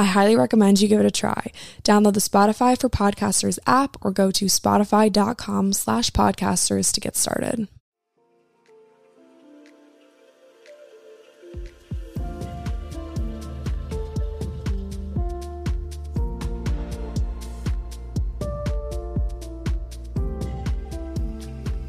I highly recommend you give it a try. Download the Spotify for Podcasters app or go to spotify.com slash podcasters to get started.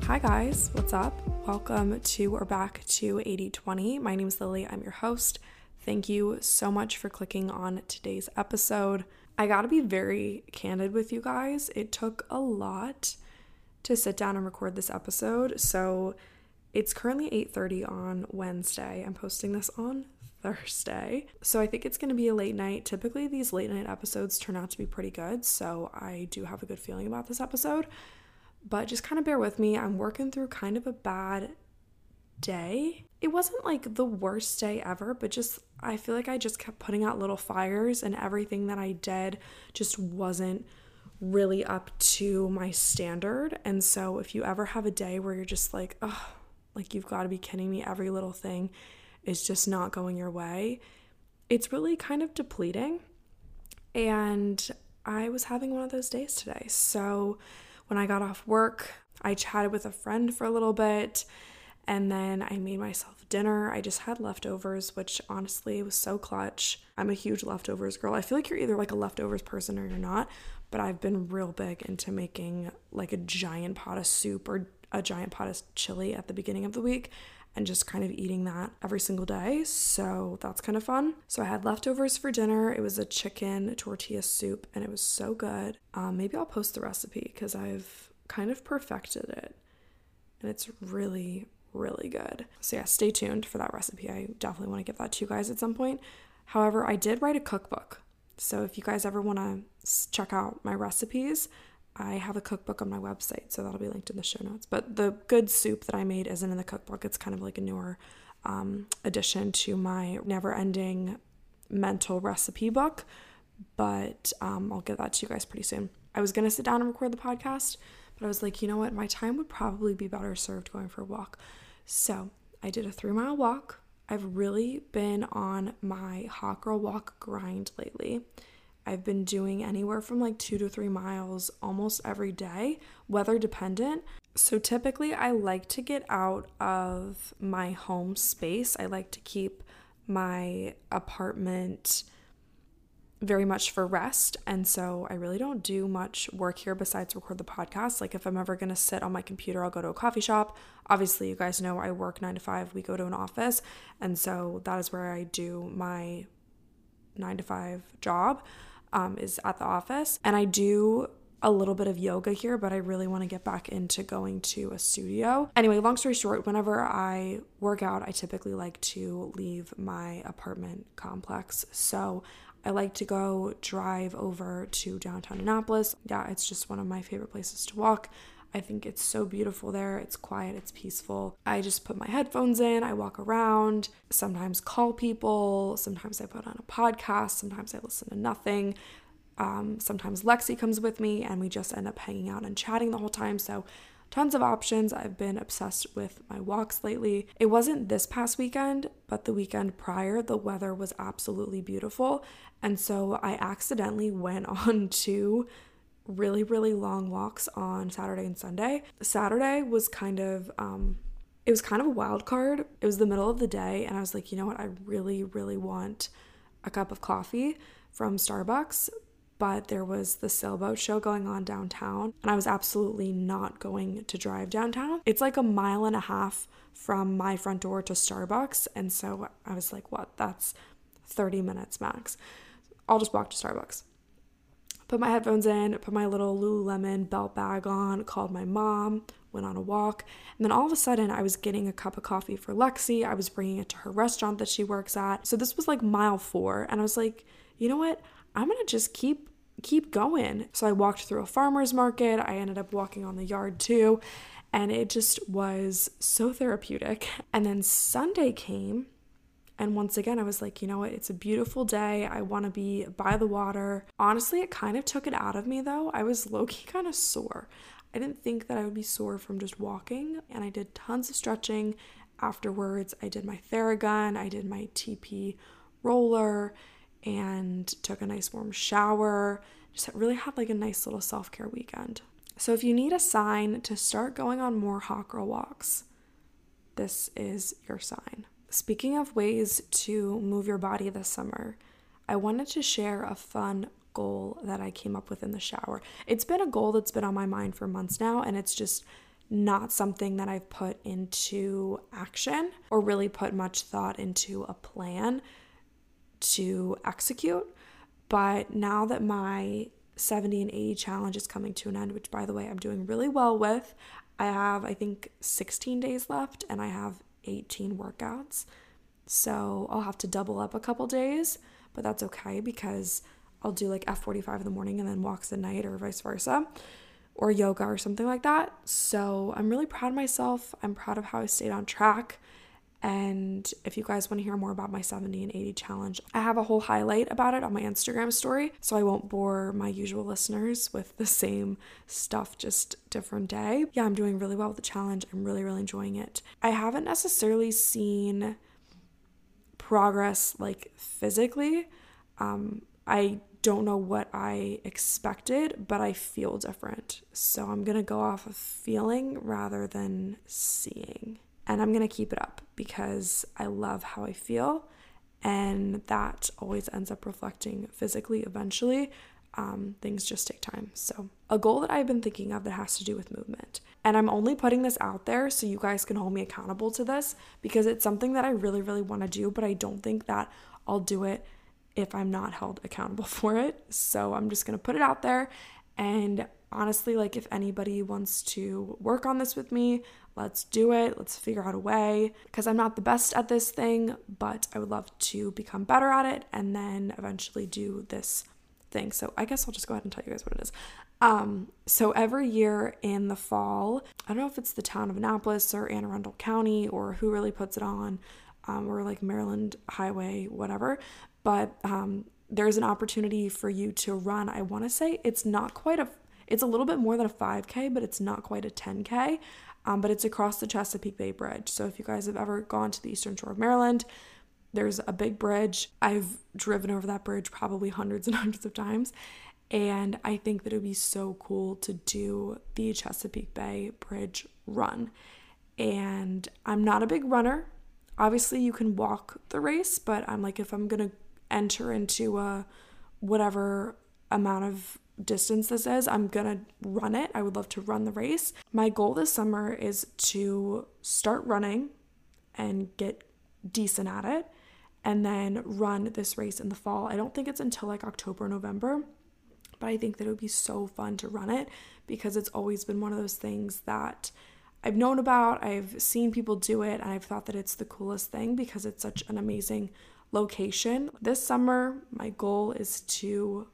Hi guys, what's up? Welcome to or back to 8020. My name is Lily. I'm your host. Thank you so much for clicking on today's episode. I gotta be very candid with you guys. It took a lot to sit down and record this episode. So it's currently 8:30 on Wednesday. I'm posting this on Thursday. So I think it's going to be a late night. Typically these late night episodes turn out to be pretty good, so I do have a good feeling about this episode. But just kind of bear with me. I'm working through kind of a bad day. It wasn't like the worst day ever, but just I feel like I just kept putting out little fires and everything that I did just wasn't really up to my standard. And so if you ever have a day where you're just like, oh, like you've got to be kidding me, every little thing is just not going your way, it's really kind of depleting. And I was having one of those days today. So when I got off work, I chatted with a friend for a little bit and then I made myself dinner. I just had leftovers, which honestly was so clutch. I'm a huge leftovers girl. I feel like you're either like a leftovers person or you're not, but I've been real big into making like a giant pot of soup or a giant pot of chili at the beginning of the week and just kind of eating that every single day. So that's kind of fun. So I had leftovers for dinner. It was a chicken tortilla soup and it was so good. Um, maybe I'll post the recipe because I've kind of perfected it and it's really, really good. So, yeah, stay tuned for that recipe. I definitely want to give that to you guys at some point. However, I did write a cookbook. So, if you guys ever want to check out my recipes, I have a cookbook on my website, so that'll be linked in the show notes. But the good soup that I made isn't in the cookbook, it's kind of like a newer um, addition to my never ending mental recipe book. But um, I'll get that to you guys pretty soon. I was going to sit down and record the podcast, but I was like, you know what? My time would probably be better served going for a walk. So I did a three mile walk. I've really been on my hot girl walk grind lately. I've been doing anywhere from like two to three miles almost every day, weather dependent. So typically, I like to get out of my home space. I like to keep my apartment very much for rest. And so I really don't do much work here besides record the podcast. Like if I'm ever going to sit on my computer, I'll go to a coffee shop. Obviously, you guys know I work 9 to 5. We go to an office. And so that is where I do my 9 to 5 job um, is at the office. And I do a little bit of yoga here, but I really want to get back into going to a studio. Anyway, long story short, whenever I work out, I typically like to leave my apartment complex. So I like to go drive over to downtown Annapolis. Yeah, it's just one of my favorite places to walk. I think it's so beautiful there. It's quiet, it's peaceful. I just put my headphones in, I walk around, sometimes call people, sometimes I put on a podcast, sometimes I listen to nothing. Um, sometimes Lexi comes with me and we just end up hanging out and chatting the whole time. So tons of options. I've been obsessed with my walks lately. It wasn't this past weekend, but the weekend prior, the weather was absolutely beautiful. And so I accidentally went on two really, really long walks on Saturday and Sunday. Saturday was kind of, um, it was kind of a wild card. It was the middle of the day, and I was like, you know what? I really, really want a cup of coffee from Starbucks, but there was the sailboat show going on downtown, and I was absolutely not going to drive downtown. It's like a mile and a half from my front door to Starbucks, and so I was like, what? That's 30 minutes max. I'll just walk to Starbucks put my headphones in, put my little Lululemon belt bag on, called my mom, went on a walk, and then all of a sudden I was getting a cup of coffee for Lexi. I was bringing it to her restaurant that she works at. So this was like mile 4 and I was like, "You know what? I'm going to just keep keep going." So I walked through a farmer's market. I ended up walking on the yard too, and it just was so therapeutic. And then Sunday came and once again, I was like, you know what? It's a beautiful day. I want to be by the water. Honestly, it kind of took it out of me though. I was low key kind of sore. I didn't think that I would be sore from just walking, and I did tons of stretching afterwards. I did my Theragun, I did my TP roller, and took a nice warm shower. Just really had like a nice little self care weekend. So, if you need a sign to start going on more hot girl walks, this is your sign. Speaking of ways to move your body this summer, I wanted to share a fun goal that I came up with in the shower. It's been a goal that's been on my mind for months now, and it's just not something that I've put into action or really put much thought into a plan to execute. But now that my 70 in 80 challenge is coming to an end, which by the way, I'm doing really well with, I have, I think, 16 days left, and I have 18 workouts. So I'll have to double up a couple days, but that's okay because I'll do like F45 in the morning and then walks at night or vice versa or yoga or something like that. So I'm really proud of myself. I'm proud of how I stayed on track. And if you guys want to hear more about my 70 in 80 challenge, I have a whole highlight about it on my Instagram story. So I won't bore my usual listeners with the same stuff, just different day. Yeah, I'm doing really well with the challenge. I'm really, really enjoying it. I haven't necessarily seen progress like physically. Um, I don't know what I expected, but I feel different. So I'm going to go off of feeling rather than seeing. And I'm going to keep it up because I love how I feel. And that always ends up reflecting physically eventually. Um, things just take time. So, a goal that I've been thinking of that has to do with movement. And I'm only putting this out there so you guys can hold me accountable to this because it's something that I really, really want to do, but I don't think that I'll do it if I'm not held accountable for it. So, I'm just going to put it out there. And honestly, like if anybody wants to work on this with me, let's do it. Let's figure out a way because I'm not the best at this thing, but I would love to become better at it and then eventually do this thing. So I guess I'll just go ahead and tell you guys what it is. Um, so every year in the fall, I don't know if it's the town of Annapolis or Anne Arundel County or who really puts it on, um, or like Maryland Highway, whatever, but um, there's an opportunity for you to run. I want to say it's not quite a it's a little bit more than a 5K, but it's not quite a 10K. Um, but it's across the Chesapeake Bay Bridge. So if you guys have ever gone to the eastern shore of Maryland, there's a big bridge. I've driven over that bridge probably hundreds and hundreds of times. And I think that it would be so cool to do the Chesapeake Bay Bridge run. And I'm not a big runner. Obviously, you can walk the race, but I'm like, if I'm going to enter into a whatever amount of distance this is, I'm gonna run it. I would love to run the race. My goal this summer is to start running and get decent at it and then run this race in the fall. I don't think it's until like October, November, but I think that it would be so fun to run it because it's always been one of those things that I've known about, I've seen people do it, and I've thought that it's the coolest thing because it's such an amazing location. This summer, my goal is to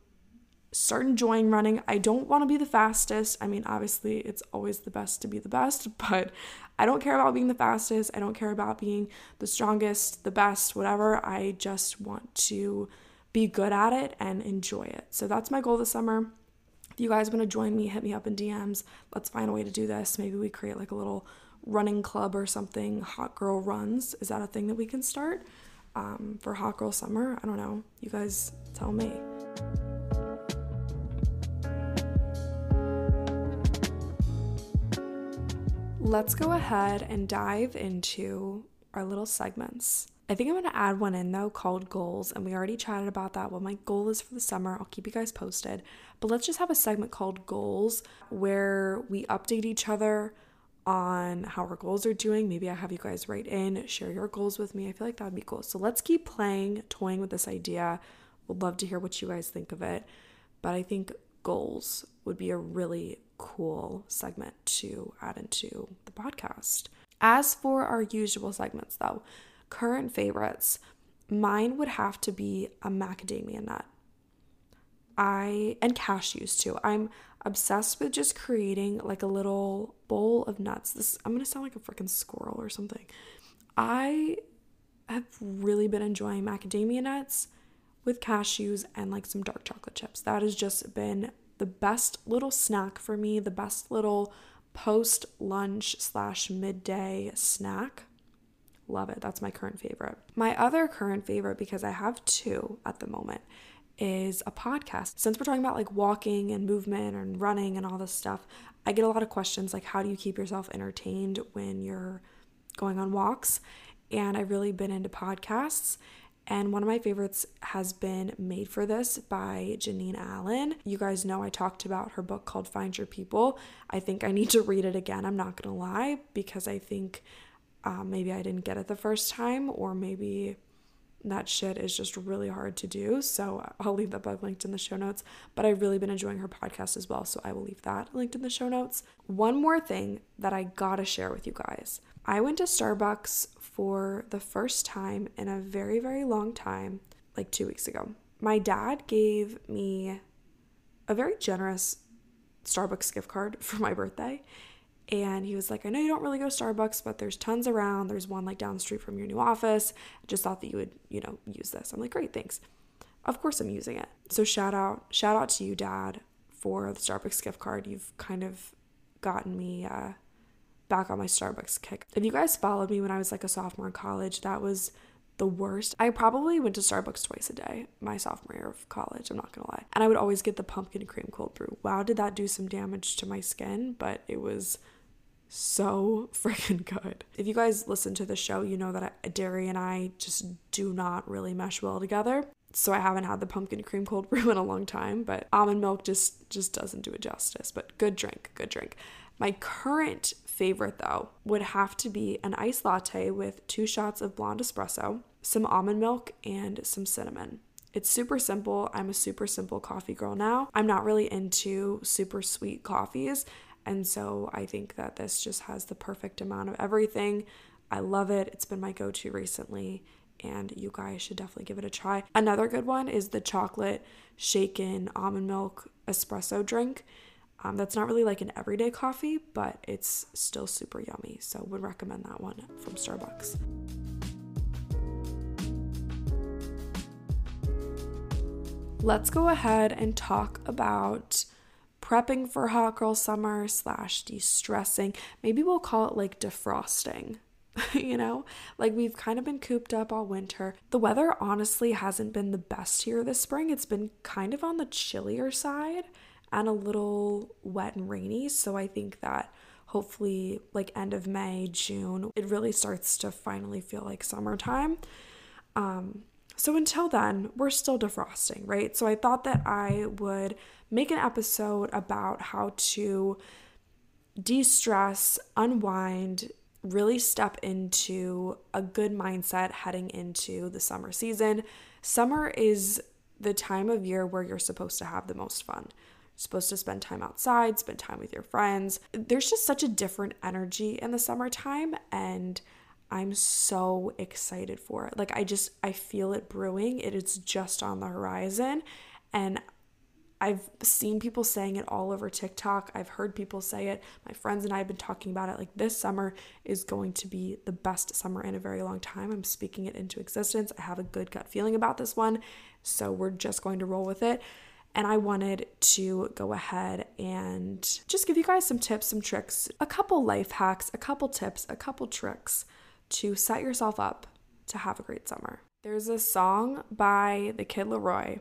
start enjoying running. I don't want to be the fastest. I mean, obviously, it's always the best to be the best, but I don't care about being the fastest. I don't care about being the strongest, the best, whatever. I just want to be good at it and enjoy it. So that's my goal this summer. If you guys want to join me, hit me up in DMs. Let's find a way to do this. Maybe we create like a little running club or something. Hot girl runs. Is that a thing that we can start um, for hot girl summer? I don't know. You guys tell me. Let's go ahead and dive into our little segments. I think I'm gonna add one in though called goals, and we already chatted about that. What my goal is for the summer. I'll keep you guys posted. But let's just have a segment called goals where we update each other on how our goals are doing. Maybe I have you guys write in, share your goals with me. I feel like that would be cool. So let's keep playing, toying with this idea. Would love to hear what you guys think of it. But I think goals would be a really cool segment to add into the podcast. As for our usual segments, though, current favorites, mine would have to be a macadamia nut. I and cashews too. I'm obsessed with just creating like a little bowl of nuts. This I'm gonna sound like a freaking squirrel or something. I have really been enjoying macadamia nuts with cashews and like some dark chocolate chips. That has just been the best little snack for me, the best little post lunch slash midday snack. Love it. That's my current favorite. My other current favorite, because I have two at the moment, is a podcast. Since we're talking about like walking and movement and running and all this stuff, I get a lot of questions like, how do you keep yourself entertained when you're going on walks? And I've really been into podcasts. And one of my favorites has been Made for This by Jennie Allen. You guys know I talked about her book called Find Your People. I think I need to read it again. I'm not to lie, because I think um, maybe I didn't get it the first time, or maybe that shit is just really hard to do. So I'll leave that book linked in the show notes. But I've really been enjoying her podcast as well. So I will leave that linked in the show notes. One more thing that I gotta share with you guys I went to Starbucks for the first time in a very, very long time, like two weeks ago. My dad gave me a very generous Starbucks gift card for my birthday. And he was like, I know you don't really go to Starbucks, but there's tons around. There's one like down the street from your new office. Just thought that you would, you know, use this. I'm like, great, thanks. Of course I'm using it. So shout out, shout out to you, Dad, for the Starbucks gift card. You've kind of gotten me uh, back on my Starbucks kick. If you guys followed me when I was like a sophomore in college, that was the worst. I probably went to Starbucks twice a day my sophomore year of college, I'm not gonna lie. And I would always get the pumpkin cream cold brew. Wow, did that do some damage to my skin? But it was so freaking good. If you guys listen to the show, you know that dairy and I just do not really mesh well together. So I haven't had the pumpkin cream cold brew in a long time, but almond milk just just doesn't do it justice. But good drink, good drink. My current favorite though would have to be an iced latte with two shots of blonde espresso, some almond milk, and some cinnamon. It's super simple. I'm a super simple coffee girl now. I'm not really into super sweet coffees. And so I think that this just has the perfect amount of everything. I love it. It's been my go to recently, and you guys should definitely give it a try. Another good one is the chocolate shaken almond milk espresso drink. Um, that's not really like an everyday coffee, but it's still super yummy. So, would recommend that one from Starbucks. Let's go ahead and talk about prepping for hot girl summer slash de-stressing. Maybe we'll call it like defrosting. you know, like we've kind of been cooped up all winter. The weather honestly hasn't been the best here this spring. It's been kind of on the chillier side and a little wet and rainy. So I think that hopefully, like end of May, June, it really starts to finally feel like summertime. Um, so until then, we're still defrosting, right? So I thought that I would make an episode about how to de stress, unwind, really step into a good mindset heading into the summer season. Summer is the time of year where you're supposed to have the most fun. Supposed to spend time outside, spend time with your friends. There's just such a different energy in the summertime and I'm so excited for it. Like I just I feel it brewing. It is just on the horizon and I've seen people saying it all over TikTok. I've heard people say it. My friends and I have been talking about it. Like this summer is going to be the best summer in a very long time. I'm speaking it into existence. I have a good gut feeling about this one. So we're just going to roll with it. And I wanted to go ahead and just give you guys some tips, some tricks, a couple life hacks, a couple tips, a couple tricks to set yourself up to have a great summer. There's a song by the Kid LAROI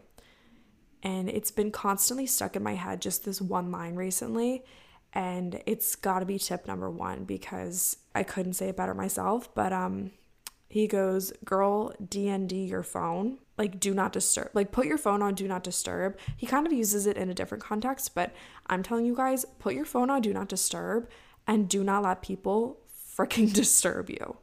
and it's been constantly stuck in my head just this one line recently and it's got to be tip number 1 because I couldn't say it better myself but um He goes, Girl, DND your phone. Like, do not disturb. Like, put your phone on do not disturb. He kind of uses it in a different context, but I'm telling you guys, put your phone on do not disturb and do not let people freaking disturb you.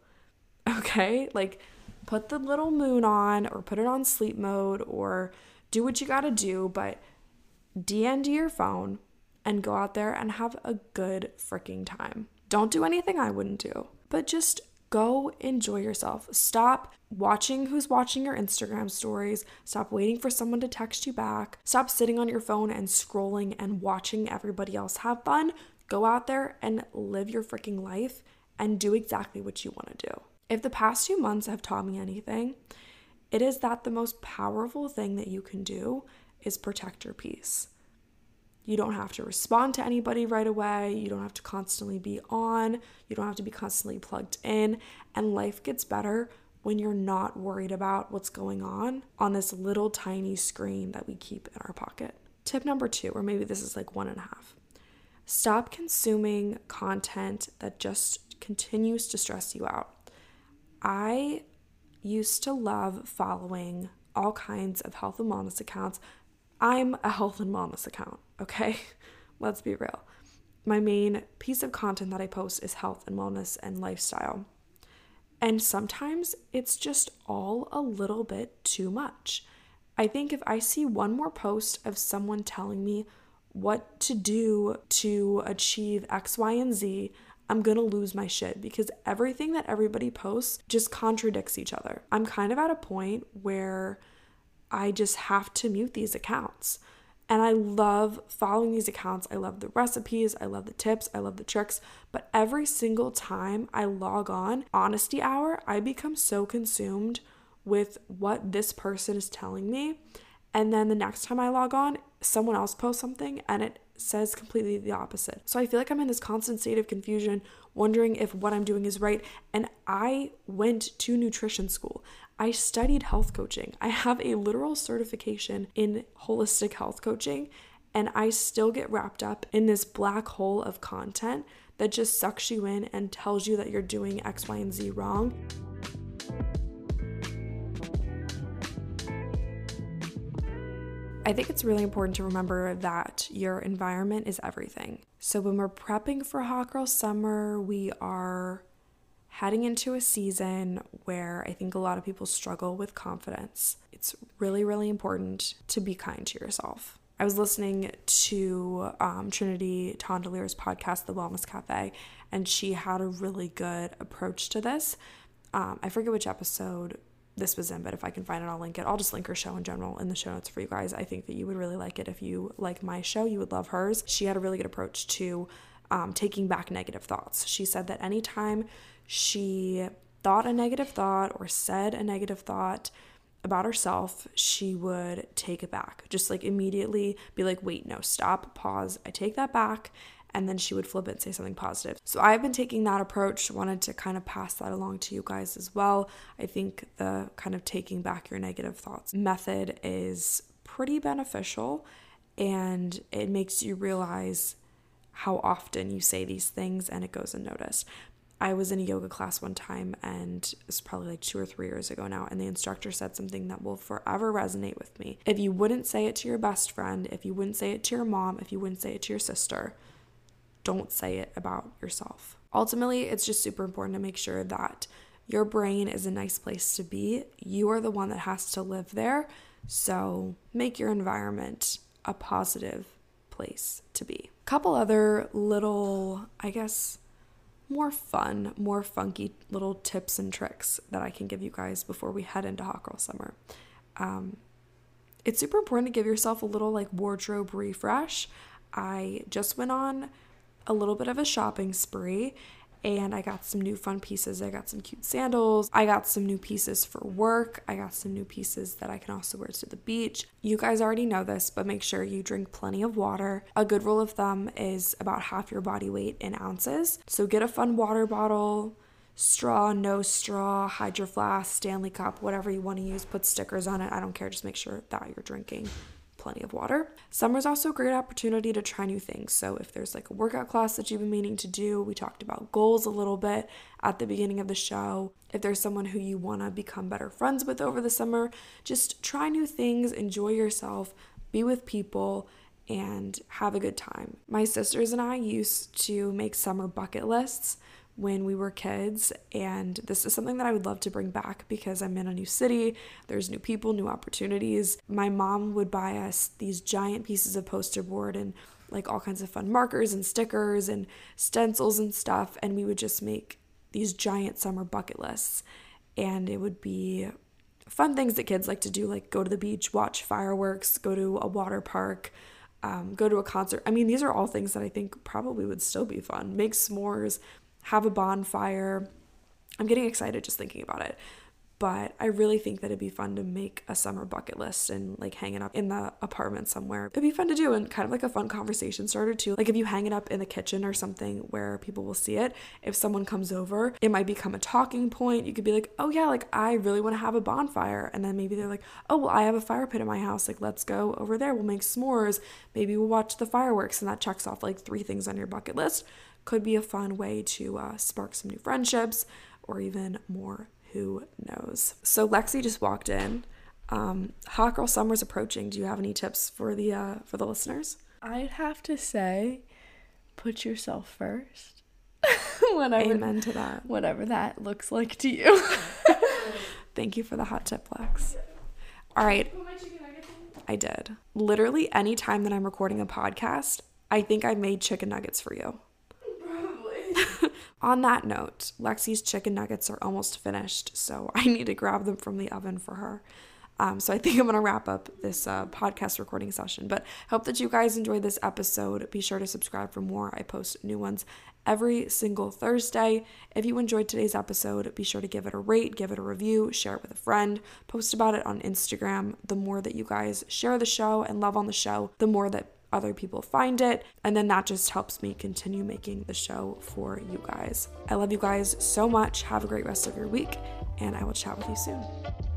Okay? Like, put the little moon on or put it on sleep mode or do what you gotta do, but DND your phone and go out there and have a good freaking time. Don't do anything I wouldn't do, but just go enjoy yourself. Stop watching who's watching your Instagram stories. Stop waiting for someone to text you back. Stop sitting on your phone and scrolling and watching everybody else have fun. Go out there and live your freaking life and do exactly what you want to do. If the past two months have taught me anything, it is that the most powerful thing that you can do is protect your peace. You don't have to respond to anybody right away. You don't have to constantly be on. You don't have to be constantly plugged in. And life gets better when you're not worried about what's going on on this little tiny screen that we keep in our pocket. Tip number two, or maybe this is like one and a half stop consuming content that just continues to stress you out. I used to love following all kinds of health and wellness accounts. I'm a health and wellness account, okay? Let's be real. My main piece of content that I post is health and wellness and lifestyle. And sometimes it's just all a little bit too much. I think if I see one more post of someone telling me what to do to achieve X, Y, and Z, I'm gonna lose my shit because everything that everybody posts just contradicts each other. I'm kind of at a point where I just have to mute these accounts. And I love following these accounts. I love the recipes, I love the tips, I love the tricks. But every single time I log on, honesty hour, I become so consumed with what this person is telling me. And then the next time I log on, someone else posts something and it says completely the opposite. So I feel like I'm in this constant state of confusion, wondering if what I'm doing is right. And I went to nutrition school. I studied health coaching. I have a literal certification in holistic health coaching, and I still get wrapped up in this black hole of content that just sucks you in and tells you that you're doing X, Y, and Z wrong. I think it's really important to remember that your environment is everything. So when we're prepping for Hot Girl Summer, we are heading into a season where I think a lot of people struggle with confidence. It's really, really important to be kind to yourself. I was listening to um, Trinity Tondeleur's podcast, The Wellness Cafe, and she had a really good approach to this. Um, I forget which episode this was in, but if I can find it, I'll link it. I'll just link her show in general in the show notes for you guys. I think that you would really like it if you like my show. You would love hers. She had a really good approach to um, taking back negative thoughts. She said that anytime she thought a negative thought or said a negative thought about herself, she would take it back. Just like immediately be like, wait, no, stop, pause. I take that back and then she would flip it and say something positive. So I've been taking that approach, wanted to kind of pass that along to you guys as well. I think the kind of taking back your negative thoughts method is pretty beneficial and it makes you realize how often you say these things and it goes unnoticed. I was in a yoga class one time and it's probably like two or three years ago now, and the instructor said something that will forever resonate with me. If you wouldn't say it to your best friend, if you wouldn't say it to your mom, if you wouldn't say it to your sister, don't say it about yourself. Ultimately, it's just super important to make sure that your brain is a nice place to be. You are the one that has to live there. So make your environment a positive place to be. Couple other little, I guess, more fun, more funky little tips and tricks that I can give you guys before we head into Hot Girl Summer. Um, it's super important to give yourself a little like wardrobe refresh. I just went on a little bit of a shopping spree and I got some new fun pieces. I got some cute sandals. I got some new pieces for work. I got some new pieces that I can also wear to the beach. You guys already know this, but make sure you drink plenty of water. A good rule of thumb is about half your body weight in ounces. So get a fun water bottle, straw, no straw, hydro flask, Stanley cup, whatever you want to use. Put stickers on it. I don't care. Just make sure that you're drinking plenty of water. Summer is also a great opportunity to try new things. So, if there's like a workout class that you've been meaning to do, we talked about goals a little bit at the beginning of the show. If there's someone who you want to become better friends with over the summer, just try new things, enjoy yourself, be with people and have a good time. My sisters and I used to make summer bucket lists when we were kids. And this is something that I would love to bring back because I'm in a new city, there's new people, new opportunities. My mom would buy us these giant pieces of poster board and like all kinds of fun markers and stickers and stencils and stuff. And we would just make these giant summer bucket lists. And it would be fun things that kids like to do, like go to the beach, watch fireworks, go to a water park. Um, go to a concert. I mean, these are all things that I think probably would still be fun. Make s'mores, have a bonfire. I'm getting excited just thinking about it. But I really think that it'd be fun to make a summer bucket list and like hang it up in the apartment somewhere. It'd be fun to do and kind of like a fun conversation starter too. Like if you hang it up in the kitchen or something where people will see it, if someone comes over, it might become a talking point. You could be like, oh yeah, like I really want to have a bonfire. And then maybe they're like, oh, well, I have a fire pit in my house. Like let's go over there. We'll make s'mores. Maybe we'll watch the fireworks. And that checks off like three things on your bucket list could be a fun way to uh, spark some new friendships or even more. Who knows? So Lexi just walked in. Um, hot girl summer's approaching. Do you have any tips for the uh, for the listeners? I'd have to say, put yourself first. whatever, Amen to that. Whatever that looks like to you. Thank you for the hot tip, Lex. All right. I did. Literally, any time that I'm recording a podcast, I think I made chicken nuggets for you. On that note, Lexi's chicken nuggets are almost finished, so I need to grab them from the oven for her. Um, so I think I'm going to wrap up this uh, podcast recording session. But hope that you guys enjoyed this episode. Be sure to subscribe for more. I post new ones every single Thursday. If you enjoyed today's episode, be sure to give it a rate, give it a review, share it with a friend, post about it on Instagram. The more that you guys share the show and love on the show, the more that other people find it. And then that just helps me continue making the show for you guys. I love you guys so much. Have a great rest of your week, and I will chat with you soon.